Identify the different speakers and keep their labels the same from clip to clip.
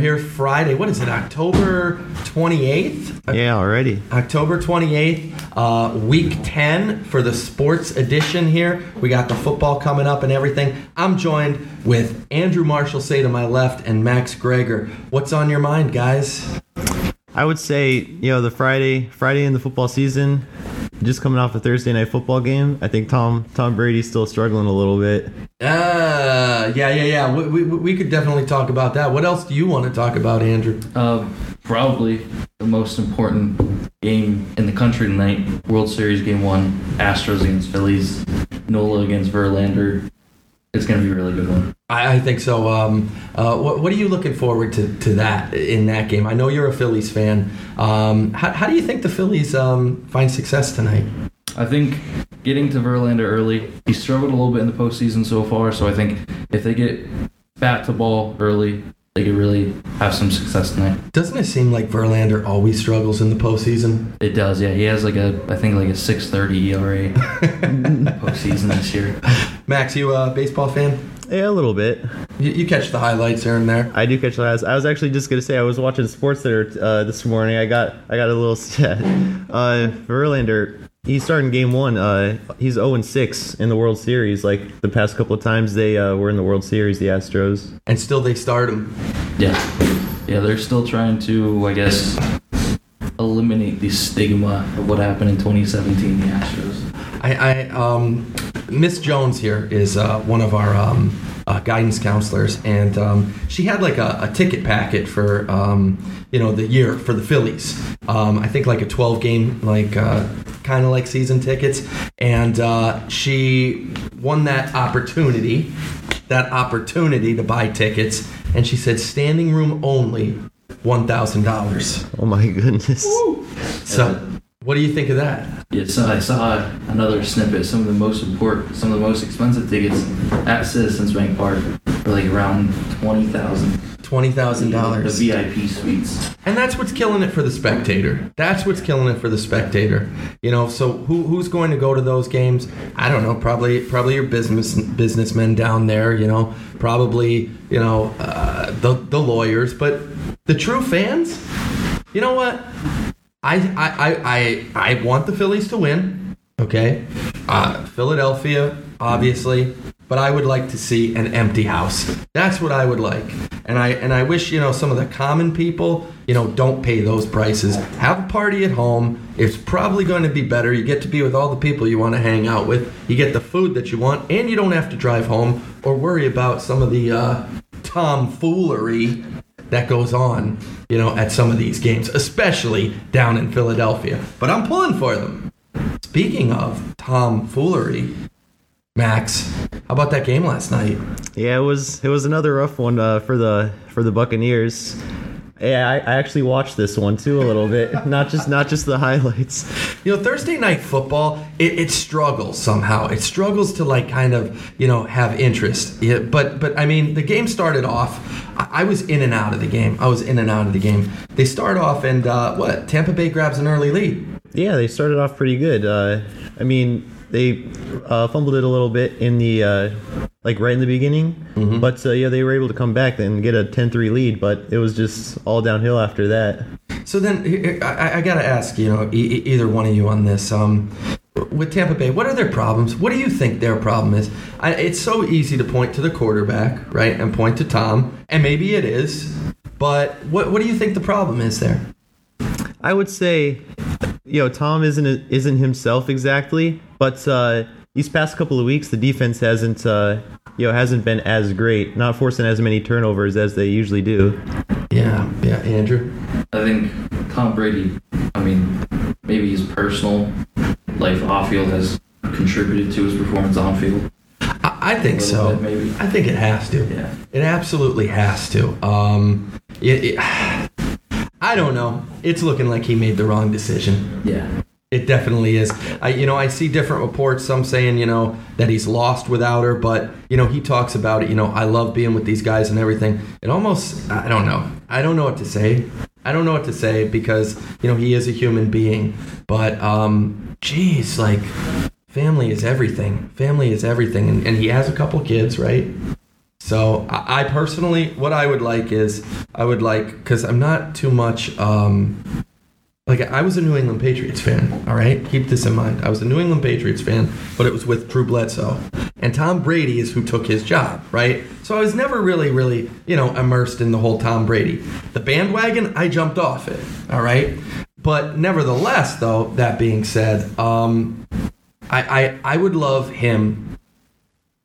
Speaker 1: here Friday. What is it? October 28th?
Speaker 2: Yeah, already.
Speaker 1: October 28th, uh, week 10 for the sports edition here. We got the football coming up and everything. I'm joined with Andrew Marshallsay to my left, and Max Gregor. What's on your mind, guys?
Speaker 2: I would say, you know, the Friday Friday in the football season, just coming off a Thursday night football game. I think Tom Tom Brady's still struggling a little bit.
Speaker 1: Uh, yeah, yeah, yeah. We, we, we could definitely talk about that. What else do you want to talk about, Andrew?
Speaker 3: Uh, probably the most important game in the country tonight. World Series Game One: Astros against Phillies. Nola against Verlander. It's gonna be a really good one.
Speaker 1: I, I think so. Um, uh, what, what are you looking forward to, to that in that game? I know you're a Phillies fan. Um, how, how do you think the Phillies um, find success tonight?
Speaker 3: I think getting to Verlander early, he struggled a little bit in the postseason so far. So I think if they get bat to ball early, they could really have some success tonight.
Speaker 1: Doesn't it seem like Verlander always struggles in the postseason?
Speaker 3: It does, yeah. He has like a, I think like a 6.30 ERA postseason this year.
Speaker 1: Max, you a baseball fan?
Speaker 2: Yeah, a little bit.
Speaker 1: You, you catch the highlights here and there.
Speaker 2: I do catch the last. I was actually just gonna say I was watching Sports Center uh, this morning. I got I got a little set. Uh, Verlander, he's starting game one. Uh, he's 0 and 6 in the World Series. Like the past couple of times they uh, were in the World Series, the Astros.
Speaker 1: And still they start him.
Speaker 3: Yeah. Yeah, they're still trying to, I guess, eliminate the stigma of what happened in 2017, the Astros.
Speaker 1: I, I um, Miss Jones here is uh, one of our um, uh, guidance counselors, and um, she had like a, a ticket packet for um, you know the year for the Phillies. Um, I think like a 12 game like uh, kind of like season tickets, and uh, she won that opportunity, that opportunity to buy tickets, and she said standing room only, one thousand dollars.
Speaker 2: Oh my goodness.
Speaker 1: So. What do you think of that?
Speaker 3: Yeah, so I saw another snippet. Some of the most important, some of the most expensive tickets at Citizens Bank Park were like around twenty thousand.
Speaker 1: Twenty thousand dollars.
Speaker 3: The VIP suites.
Speaker 1: And that's what's killing it for the spectator. That's what's killing it for the spectator. You know, so who who's going to go to those games? I don't know. Probably probably your business businessmen down there. You know, probably you know uh, the the lawyers. But the true fans, you know what? I I I I, I want the Phillies to win. Okay, uh, Philadelphia, obviously. But I would like to see an empty house. That's what I would like. And I and I wish, you know, some of the common people, you know, don't pay those prices. Have a party at home. It's probably going to be better. You get to be with all the people you want to hang out with. You get the food that you want, and you don't have to drive home or worry about some of the uh, tomfoolery that goes on, you know, at some of these games, especially down in Philadelphia. But I'm pulling for them. Speaking of tomfoolery, Max, how about that game last night?
Speaker 2: Yeah, it was it was another rough one uh, for the for the Buccaneers. Yeah, I, I actually watched this one too a little bit, not just not just the highlights.
Speaker 1: You know, Thursday night football, it, it struggles somehow. It struggles to like kind of you know have interest. Yeah, but but I mean, the game started off. I, was in and out of the game. I was in and out of the game. They start off and uh, what? Tampa Bay grabs an early lead.
Speaker 2: Yeah, they started off pretty good. Uh, I mean, they uh, fumbled it a little bit in the uh, like right in the beginning,
Speaker 1: Mm-hmm.
Speaker 2: but uh, yeah, they were able to come back and get a 10-3 lead. But it was just all downhill after that.
Speaker 1: So then, I, I got to ask, you know, e- either one of you on this. Um, with Tampa Bay, what are their problems? What do you think their problem is? I, it's so easy to point to the quarterback, right, and point to Tom, and maybe it is. But what what do you think the problem is there?
Speaker 2: I would say, you know, Tom isn't isn't himself exactly, but uh, these past couple of weeks, the defense hasn't uh, you know hasn't been as great, not forcing as many turnovers as they usually do.
Speaker 1: Yeah, yeah, Andrew.
Speaker 3: I think Tom Brady, I mean, maybe his personal life off field has contributed to his performance on field.
Speaker 1: I, I think so.
Speaker 3: bit, maybe.
Speaker 1: I think it has to.
Speaker 3: Yeah.
Speaker 1: It absolutely has to. Um, it, it, I don't know. It's looking like he made the wrong decision.
Speaker 3: Yeah.
Speaker 1: It definitely is. I, you know, I see different reports. Some saying, you know, that he's lost without her, but you know, he talks about it. You know, I love being with these guys and everything. It almost, I don't know. I don't know what to say. I don't know what to say because you know he is a human being. But, um, geez, like, family is everything. Family is everything, and, and he has a couple kids, right? So I, I personally, what I would like is I would like because I'm not too much. Um, like I was a New England Patriots fan. All right, keep this in mind. I was a New England Patriots fan, but it was with Drew Bledsoe, and Tom Brady is who took his job. Right, so I was never really, really, you know, immersed in the whole Tom Brady. The bandwagon, I jumped off it. All right, but nevertheless, though, that being said, um, I, I I would love him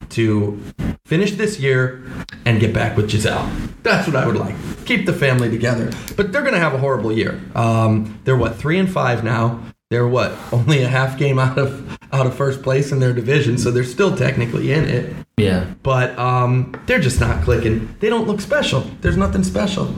Speaker 1: to finish this year and get back with Gisele. That's what I would like. Keep the family together. But they're going to have a horrible year. Um, they're what three and five now. They're what only a half game out of out of first place in their division, so they're still technically in it.
Speaker 3: Yeah.
Speaker 1: But um, they're just not clicking. They don't look special. There's nothing special.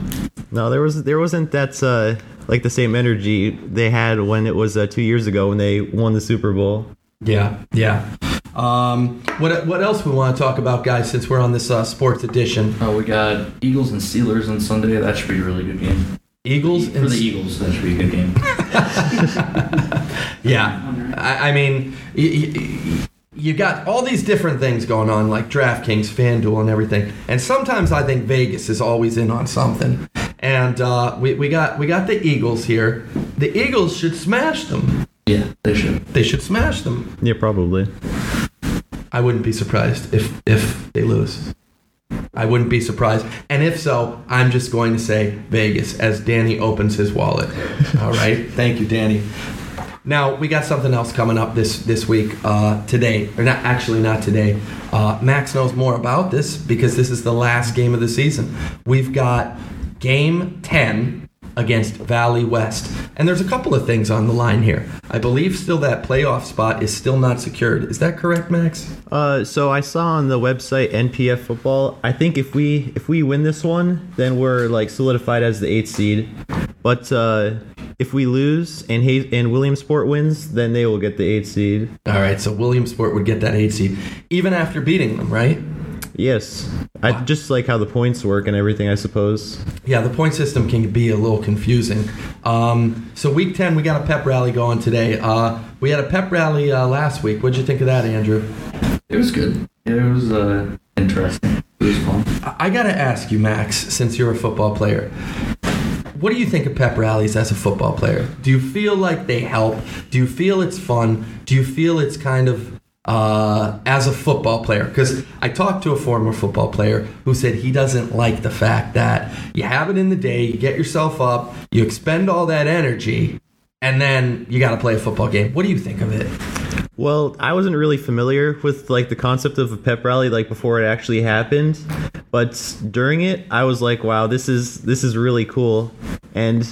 Speaker 2: No, there was there wasn't that uh, like the same energy they had when it was uh, two years ago when they won the Super Bowl.
Speaker 1: Yeah, yeah. Um, what what else we want to talk about, guys? Since we're on this uh, sports edition,
Speaker 3: Oh, we got Eagles and Steelers on Sunday. That should be a really good game.
Speaker 1: Eagles
Speaker 3: For
Speaker 1: and
Speaker 3: the Eagles, that should be a good game.
Speaker 1: Yeah, I, I mean, y- y- you got all these different things going on, like DraftKings, FanDuel, and everything. And sometimes I think Vegas is always in on something. And uh, we, we got we got the Eagles here. The Eagles should smash them.
Speaker 3: Yeah, they should.
Speaker 1: They should smash them.
Speaker 2: Yeah, probably.
Speaker 1: I wouldn't be surprised if if they lose. I wouldn't be surprised. And if so, I'm just going to say Vegas as Danny opens his wallet. All right. Thank you, Danny. Now we got something else coming up this this week uh, today, or not actually not today. Uh, Max knows more about this because this is the last game of the season. We've got Game Ten against Valley West, and there's a couple of things on the line here. I believe still that playoff spot is still not secured. Is that correct, Max?
Speaker 2: Uh, so I saw on the website NPF Football. I think if we if we win this one, then we're like solidified as the eighth seed. But uh, if we lose and Hay- and Williamsport wins, then they will get the eighth seed.
Speaker 1: All right, so Williamsport would get that eight seed even after beating them, right?
Speaker 2: Yes, I just like how the points work and everything. I suppose.
Speaker 1: Yeah, the point system can be a little confusing. Um, so week ten, we got a pep rally going today. Uh, we had a pep rally uh, last week. What'd you think of that, Andrew?
Speaker 3: It was good. It was uh, interesting. It was fun.
Speaker 1: I, I got to ask you, Max, since you're a football player. What do you think of pep rallies as a football player? Do you feel like they help? Do you feel it's fun? Do you feel it's kind of uh, as a football player? Because I talked to a former football player who said he doesn't like the fact that you have it in the day, you get yourself up, you expend all that energy, and then you got to play a football game. What do you think of it?
Speaker 2: Well, I wasn't really familiar with like the concept of a pep rally like before it actually happened, but during it, I was like, "Wow, this is this is really cool." And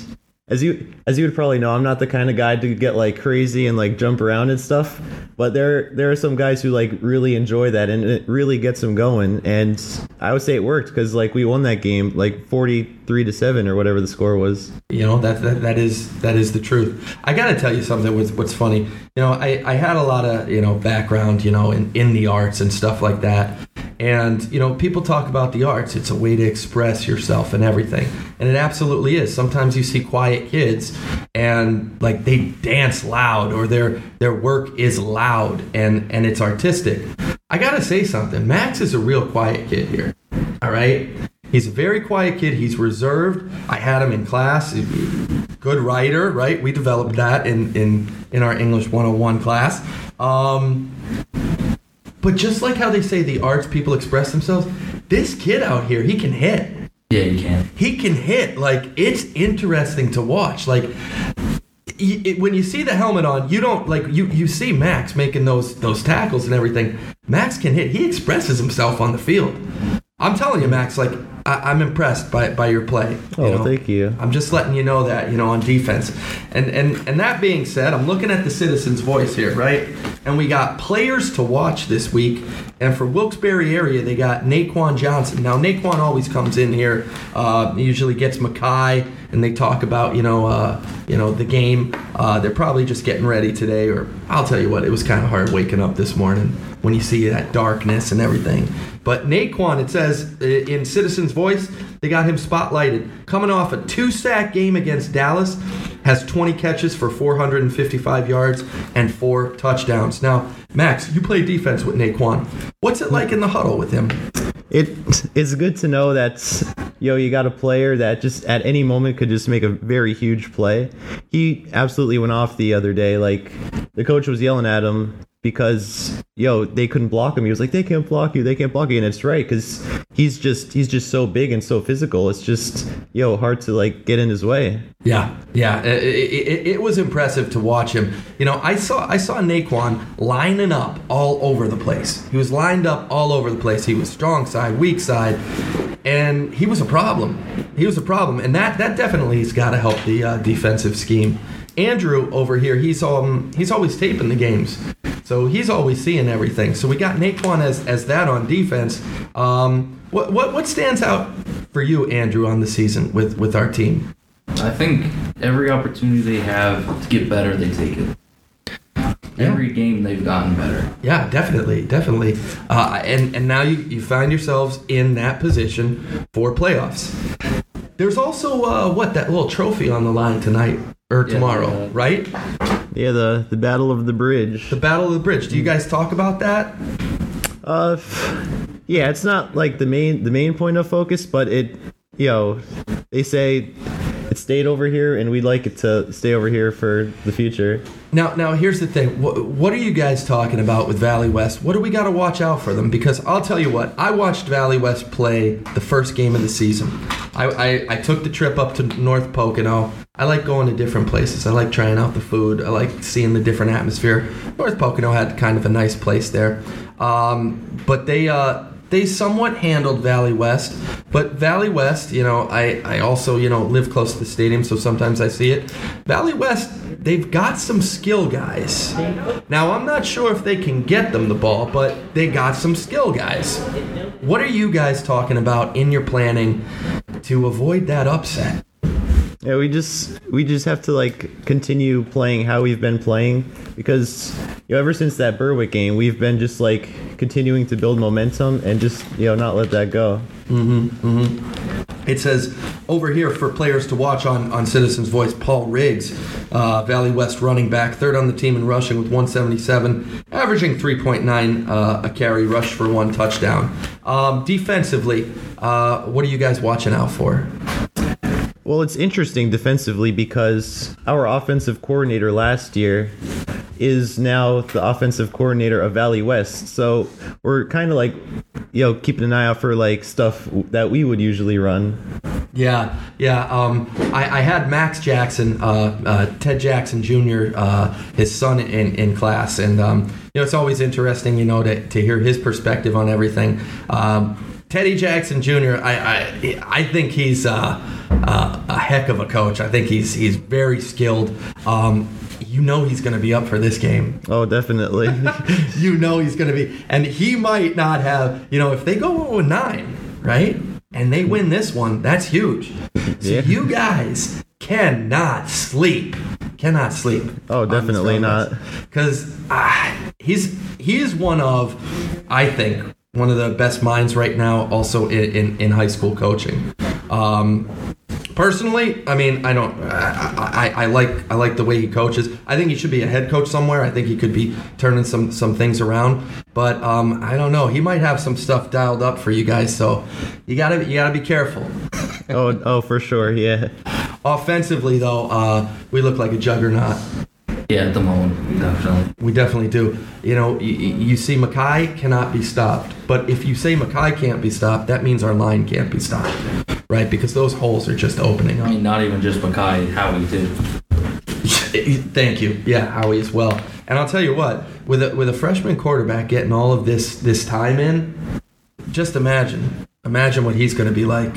Speaker 2: as you as you would probably know, I'm not the kind of guy to get like crazy and like jump around and stuff. But there there are some guys who like really enjoy that, and it really gets them going. And I would say it worked because like we won that game like 43 to seven or whatever the score was.
Speaker 1: You know that, that that is that is the truth. I got to tell you something. What's what's funny? You know, I, I had a lot of you know background, you know, in in the arts and stuff like that. And you know, people talk about the arts. It's a way to express yourself and everything, and it absolutely is. Sometimes you see quiet kids, and like they dance loud, or their their work is loud, and and it's artistic. I gotta say something. Max is a real quiet kid here. All right. He's a very quiet kid. He's reserved. I had him in class. Good writer, right? We developed that in in in our English 101 class. Um, but just like how they say the arts people express themselves, this kid out here, he can hit.
Speaker 3: Yeah, he can.
Speaker 1: He can hit. Like it's interesting to watch. Like it, when you see the helmet on, you don't like you you see Max making those those tackles and everything. Max can hit. He expresses himself on the field. I'm telling you, Max. Like I, I'm impressed by by your play. you
Speaker 2: Oh,
Speaker 1: know?
Speaker 2: thank you.
Speaker 1: I'm just letting you know that, you know, on defense. And and and that being said, I'm looking at the citizens' voice here, right? And we got players to watch this week. And for Wilkes-Barre area, they got Naquan Johnson. Now Naquan always comes in here. Uh, usually gets Mackay, and they talk about, you know, uh, you know, the game. Uh, they're probably just getting ready today. Or I'll tell you what, it was kind of hard waking up this morning when you see that darkness and everything. But Naquan, it says in Citizens Voice, they got him spotlighted. Coming off a two sack game against Dallas, has 20 catches for 455 yards and four touchdowns. Now, Max, you play defense with Naquan. What's it like in the huddle with him?
Speaker 2: it's good to know that yo you got a player that just at any moment could just make a very huge play. He absolutely went off the other day. Like the coach was yelling at him because yo they couldn't block him. He was like they can't block you, they can't block you, and it's right because he's just he's just so big and so physical. It's just yo hard to like get in his way.
Speaker 1: Yeah, yeah, it, it, it, was impressive to watch him. You know, I saw I saw Nae'Qwan lining up all over the place. He was lined up all over the place. He was strong side, weak side, and he was a problem. He was a problem, and that that definitely has got to help the uh, defensive scheme. Andrew over here, he's um he's always taping the games. So he's always seeing everything. So we got Nae'Qwan as, as that on defense. Um, what, what what stands out for you, Andrew, on the season with, with our team?
Speaker 3: I think every opportunity they have to get better, they take it. Every game they've gotten better.
Speaker 1: Yeah, definitely, definitely. Uh, and and now you, you find yourselves in that position for playoffs. There's also uh, what that little trophy on the line tonight or tomorrow, yeah. right?
Speaker 2: Yeah, the the Battle of the Bridge.
Speaker 1: The Battle of the Bridge. Do you guys talk about that?
Speaker 2: Uh, yeah, it's not like the main the main point of focus, but it, you know, they say it stayed over here, and we'd like it to stay over here for the future.
Speaker 1: Now, now here's the thing. What, what are you guys talking about with Valley West? What do we got to watch out for them? Because I'll tell you what, I watched Valley West play the first game of the season. I, I, I took the trip up to North Pocono. I like going to different places. I like trying out the food. I like seeing the different atmosphere. North Pocono had kind of a nice place there. Um, but they uh, they somewhat handled Valley West, but Valley West, you know, I, I also, you know, live close to the stadium, so sometimes I see it. Valley West, they've got some skill guys. Now, I'm not sure if they can get them the ball, but they got some skill guys. What are you guys talking about in your planning to avoid that upset?
Speaker 2: Yeah, we just we just have to like continue playing how we've been playing because you know ever since that Berwick game we've been just like continuing to build momentum and just you know not let that go.
Speaker 1: Mm-hmm. mm-hmm. It says over here for players to watch on on Citizens Voice, Paul Riggs, uh, Valley West running back, third on the team in rushing with 177, averaging 3.9 uh, a carry, rush for one touchdown. Um, defensively, uh, what are you guys watching out for?
Speaker 2: Well, it's interesting defensively because our offensive coordinator last year is now the offensive coordinator of Valley West. So we're kind of like, you know, keeping an eye out for like stuff that we would usually run.
Speaker 1: Yeah, yeah. Um, I, I, had Max Jackson, uh, uh, Ted Jackson Jr., uh, his son in, in class, and um, you know it's always interesting, you know, to, to hear his perspective on everything. Um, Teddy Jackson Jr. I I, I think he's uh, a heck of a coach. I think he's he's very skilled. Um, you know he's going to be up for this game.
Speaker 2: Oh, definitely.
Speaker 1: you know he's going to be, and he might not have. You know, if they go 0 9, right, and they win this one, that's huge. So yeah. you guys cannot sleep. Cannot sleep.
Speaker 2: Oh, definitely not.
Speaker 1: Because ah, he's he is one of, I think, one of the best minds right now, also in, in, in high school coaching. Um, personally, I mean, I don't, I, I, I, like, I like the way he coaches. I think he should be a head coach somewhere. I think he could be turning some, some things around. But um, I don't know. He might have some stuff dialed up for you guys. So you gotta, you gotta be careful.
Speaker 2: oh, oh, for sure, yeah.
Speaker 1: Offensively, though, uh, we look like a juggernaut.
Speaker 3: Yeah, at the moment, definitely.
Speaker 1: We definitely do. You know, you, you see Mackay cannot be stopped. But if you say Mackay can't be stopped, that means our line can't be stopped. Right? Because those holes are just opening up.
Speaker 3: I mean, not even just Mackay, Howie too.
Speaker 1: Thank you. Yeah, Howie as well. And I'll tell you what, with a, with a freshman quarterback getting all of this this time in, just imagine, imagine what he's going to be like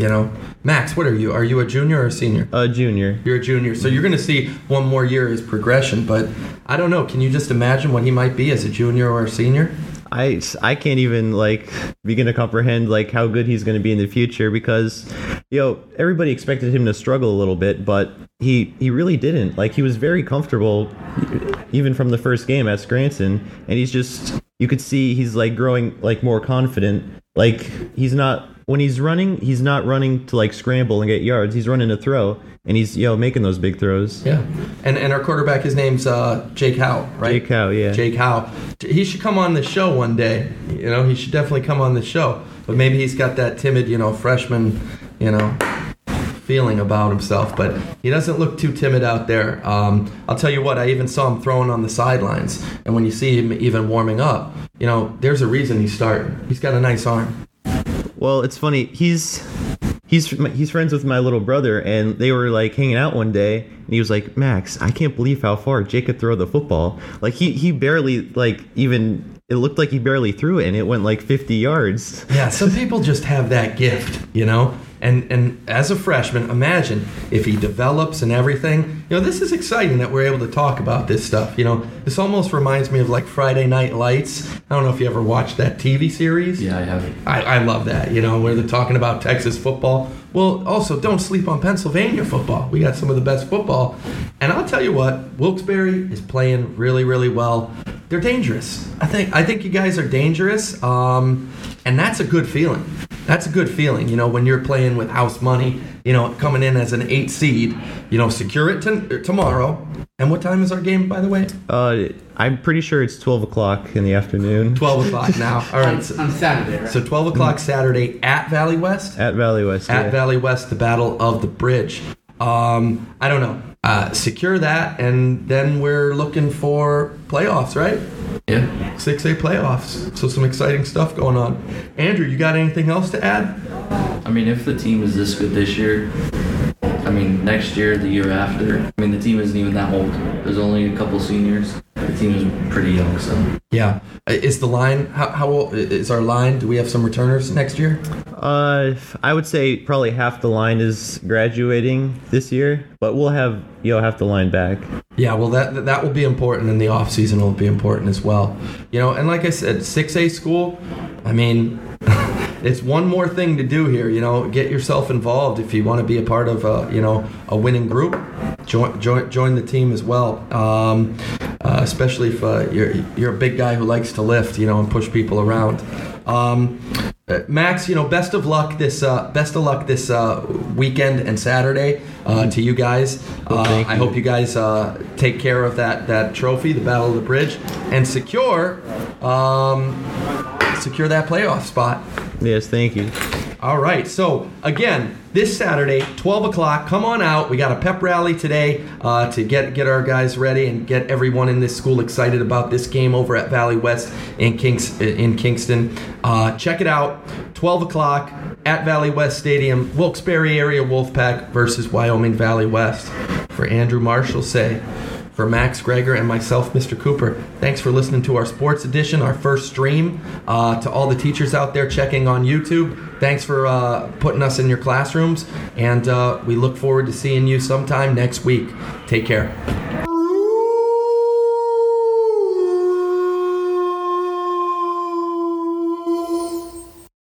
Speaker 1: you know, Max, what are you? Are you a junior or a senior?
Speaker 2: A junior.
Speaker 1: You're a junior, so you're going to see one more year as progression. But I don't know. Can you just imagine what he might be as a junior or a senior?
Speaker 2: I, I can't even like begin to comprehend like how good he's going to be in the future because you know everybody expected him to struggle a little bit but he he really didn't. Like he was very comfortable even from the first game at Scranton and he's just you could see he's like growing like more confident. Like he's not when he's running, he's not running to like scramble and get yards. He's running to throw, and he's you know making those big throws.
Speaker 1: Yeah, and and our quarterback, his name's uh, Jake Howe, right?
Speaker 2: Jake Howe, yeah.
Speaker 1: Jake Howe. He should come on the show one day. You know, he should definitely come on the show. But maybe he's got that timid, you know, freshman, you know, feeling about himself. But he doesn't look too timid out there. Um, I'll tell you what, I even saw him throwing on the sidelines. And when you see him even warming up, you know, there's a reason he's starting. He's got a nice arm.
Speaker 2: Well, it's funny. He's he's he's friends with my little brother, and they were like hanging out one day, and he was like, "Max, I can't believe how far Jake could throw the football. Like he he barely like even." It looked like he barely threw it, and it went like 50 yards.
Speaker 1: Yeah, some people just have that gift, you know. And and as a freshman, imagine if he develops and everything. You know, this is exciting that we're able to talk about this stuff. You know, this almost reminds me of like Friday Night Lights. I don't know if you ever watched that TV series.
Speaker 3: Yeah, I have.
Speaker 1: I, I love that. You know, where they're talking about Texas football. Well, also don't sleep on Pennsylvania football. We got some of the best football. And I'll tell you what, Wilkes-Barre is playing really, really well. They're dangerous. I think I think you guys are dangerous. Um, and that's a good feeling. That's a good feeling, you know, when you're playing with house money, you know, coming in as an eight seed, you know, secure it to, tomorrow. And what time is our game, by the way?
Speaker 2: Uh, I'm pretty sure it's 12 o'clock in the afternoon.
Speaker 1: 12 o'clock now. All right.
Speaker 4: on,
Speaker 1: So,
Speaker 4: on Saturday, right?
Speaker 1: so 12 o'clock Saturday at Valley West.
Speaker 2: At Valley West.
Speaker 1: at
Speaker 2: yeah.
Speaker 1: Valley West, the Battle of the Bridge. Um, I don't know. Uh, secure that, and then we're looking for playoffs, right?
Speaker 3: Yeah.
Speaker 1: 6A playoffs. So some exciting stuff going on. Andrew, you got anything else to add?
Speaker 3: I mean, if the team is this good this year, I mean, next year, the year after, I mean, the team isn't even that old. There's only a couple seniors. The team is pretty young, so.
Speaker 1: Yeah. Uh, Is the line how how old is our line? Do we have some returners next year?
Speaker 2: Uh, I would say probably half the line is graduating this year, but we'll have you know half the line back.
Speaker 1: Yeah, well that that will be important and the off season will be important as well. You know, and like I said, 6A school, I mean, it's one more thing to do here, you know, get yourself involved if you want to be a part of a, you know, a winning group. Join join join the team as well. Um, uh, especially if uh, you're you're a big guy who likes to lift, you know, and push people around. Um, uh, Max, you know, best of luck this uh, best of luck this uh, weekend and Saturday uh, to you guys. Uh,
Speaker 2: thank
Speaker 1: I
Speaker 2: you.
Speaker 1: hope you guys uh, take care of that that trophy, the Battle of the Bridge, and secure um, secure that playoff spot.
Speaker 2: Yes, thank you.
Speaker 1: All right. So again, this Saturday, 12 o'clock. Come on out. We got a pep rally today uh, to get get our guys ready and get everyone in this school excited about this game over at Valley West in Kings in Kingston. Uh, check it out. 12 o'clock at Valley West Stadium. Wilkes-Barre area Wolfpack versus Wyoming Valley West. For Andrew Marshallsay. For Max Gregor and myself, Mr. Cooper, thanks for listening to our sports edition, our first stream. Uh, to all the teachers out there checking on YouTube, thanks for uh, putting us in your classrooms, and uh, we look forward to seeing you sometime next week. Take care.